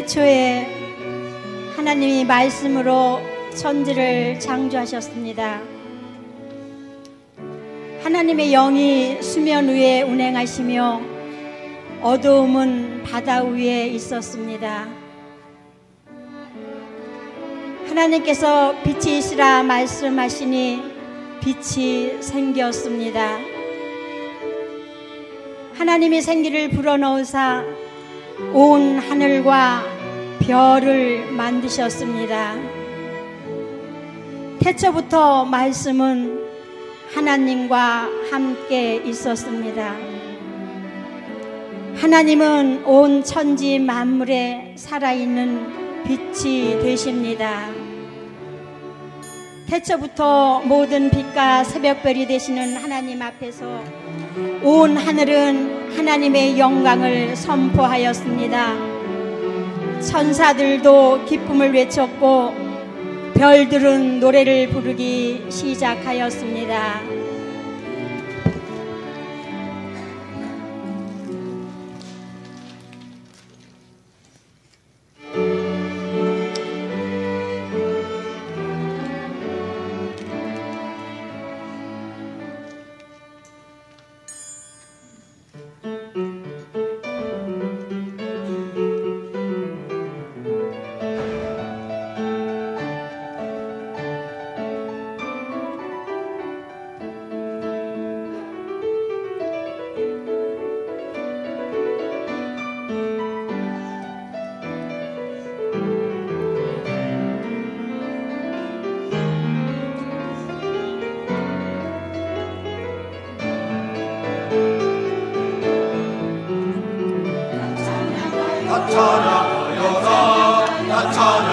태초에 하나님이 말씀으로 천지를 창조하셨습니다. 하나님의 영이 수면 위에 운행하시며 어두움은 바다 위에 있었습니다. 하나님께서 빛이시라 말씀하시니 빛이 생겼습니다. 하나님이 생기를 불어넣으사 온 하늘과 별을 만드셨습니다. 태초부터 말씀은 하나님과 함께 있었습니다. 하나님은 온 천지 만물에 살아있는 빛이 되십니다. 태초부터 모든 빛과 새벽별이 되시는 하나님 앞에서 온 하늘은 하나님의 영광을 선포하였습니다. 천사들도 기쁨을 외쳤고 별들은 노래를 부르기 시작하였습니다. 나타나여라 나타나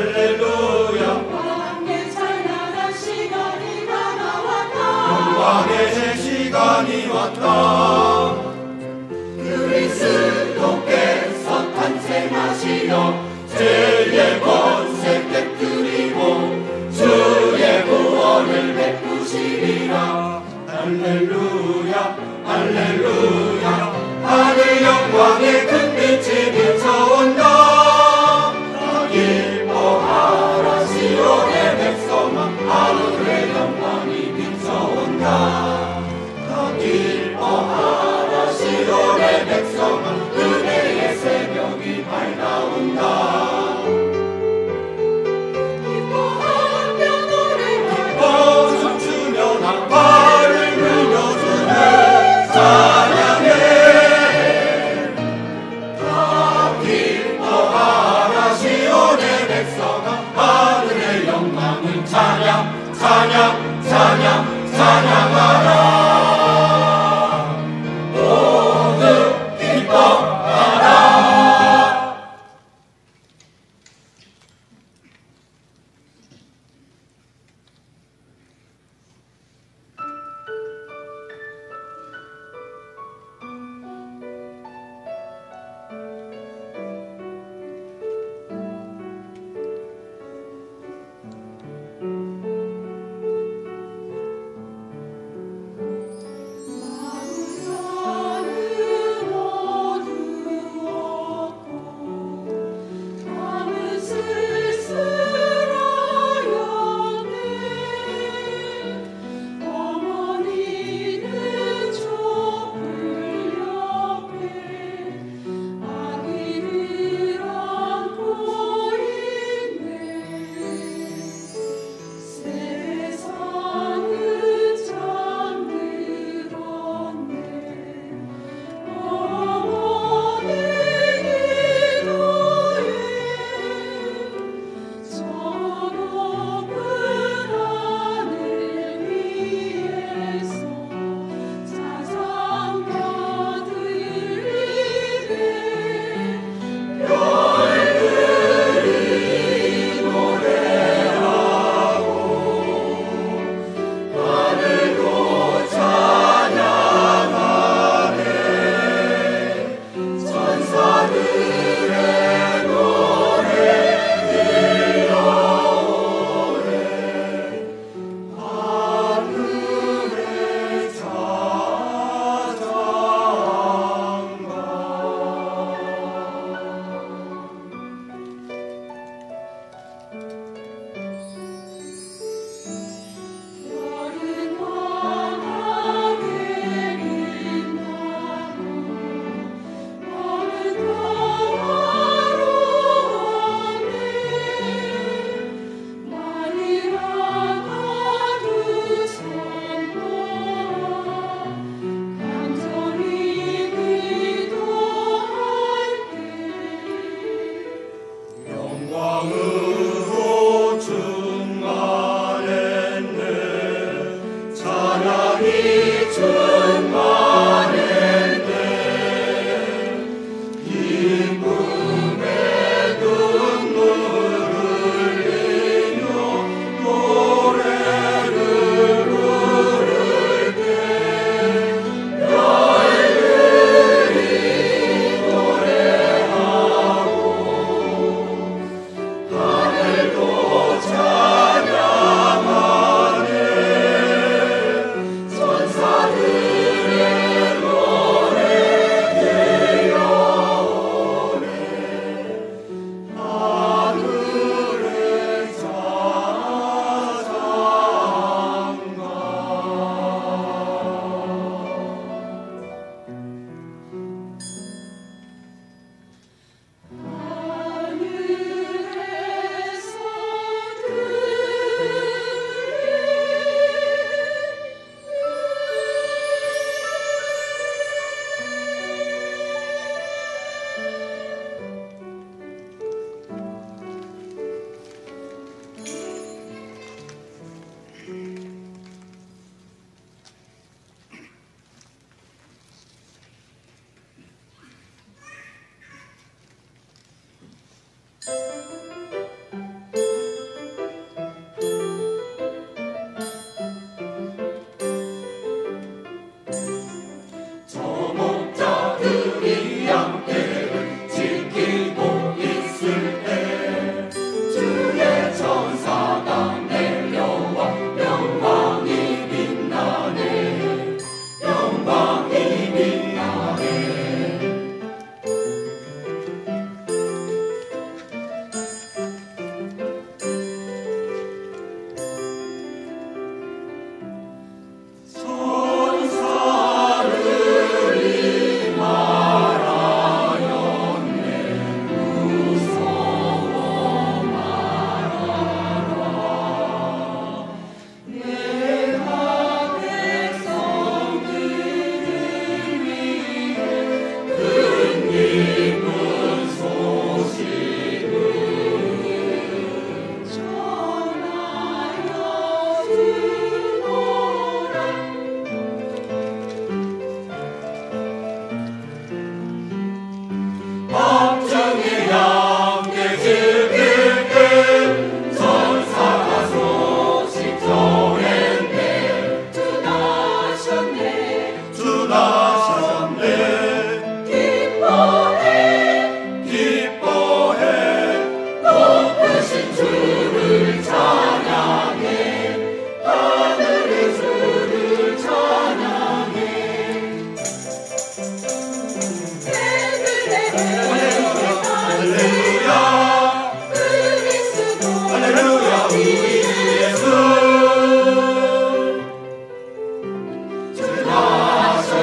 Hallelujah. 찬양 찬양 찬양하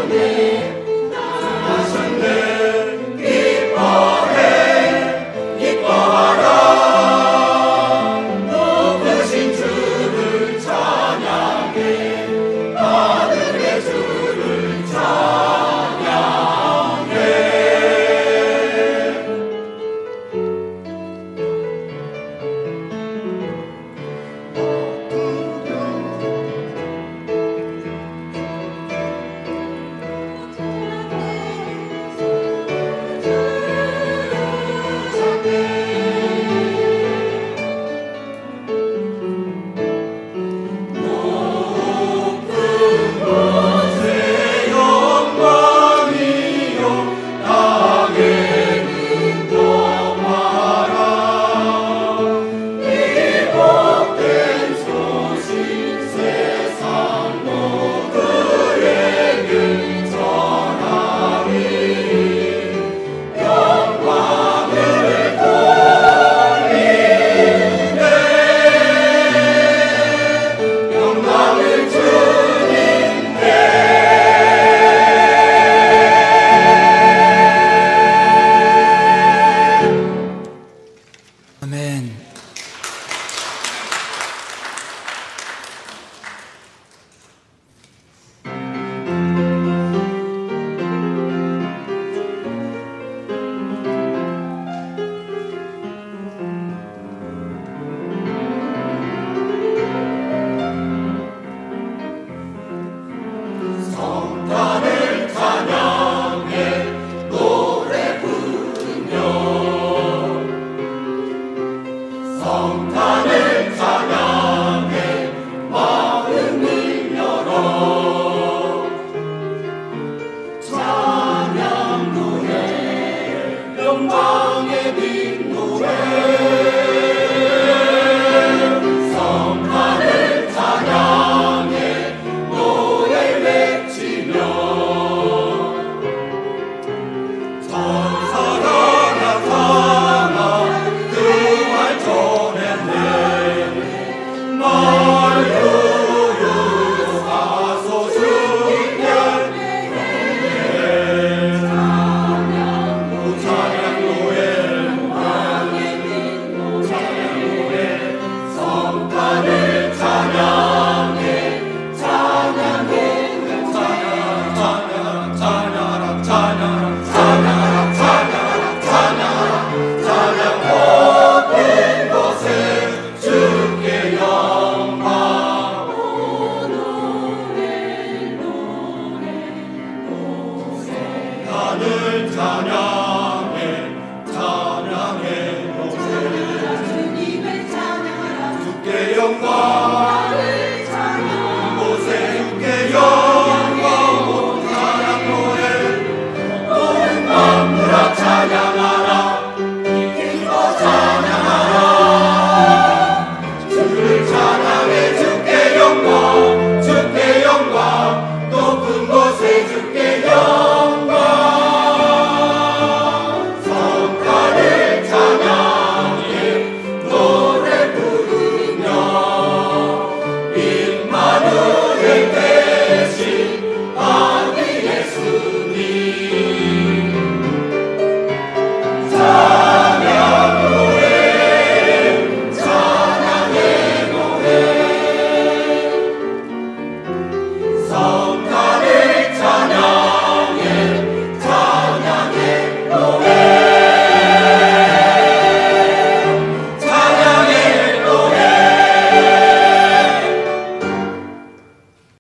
Amen. Lord.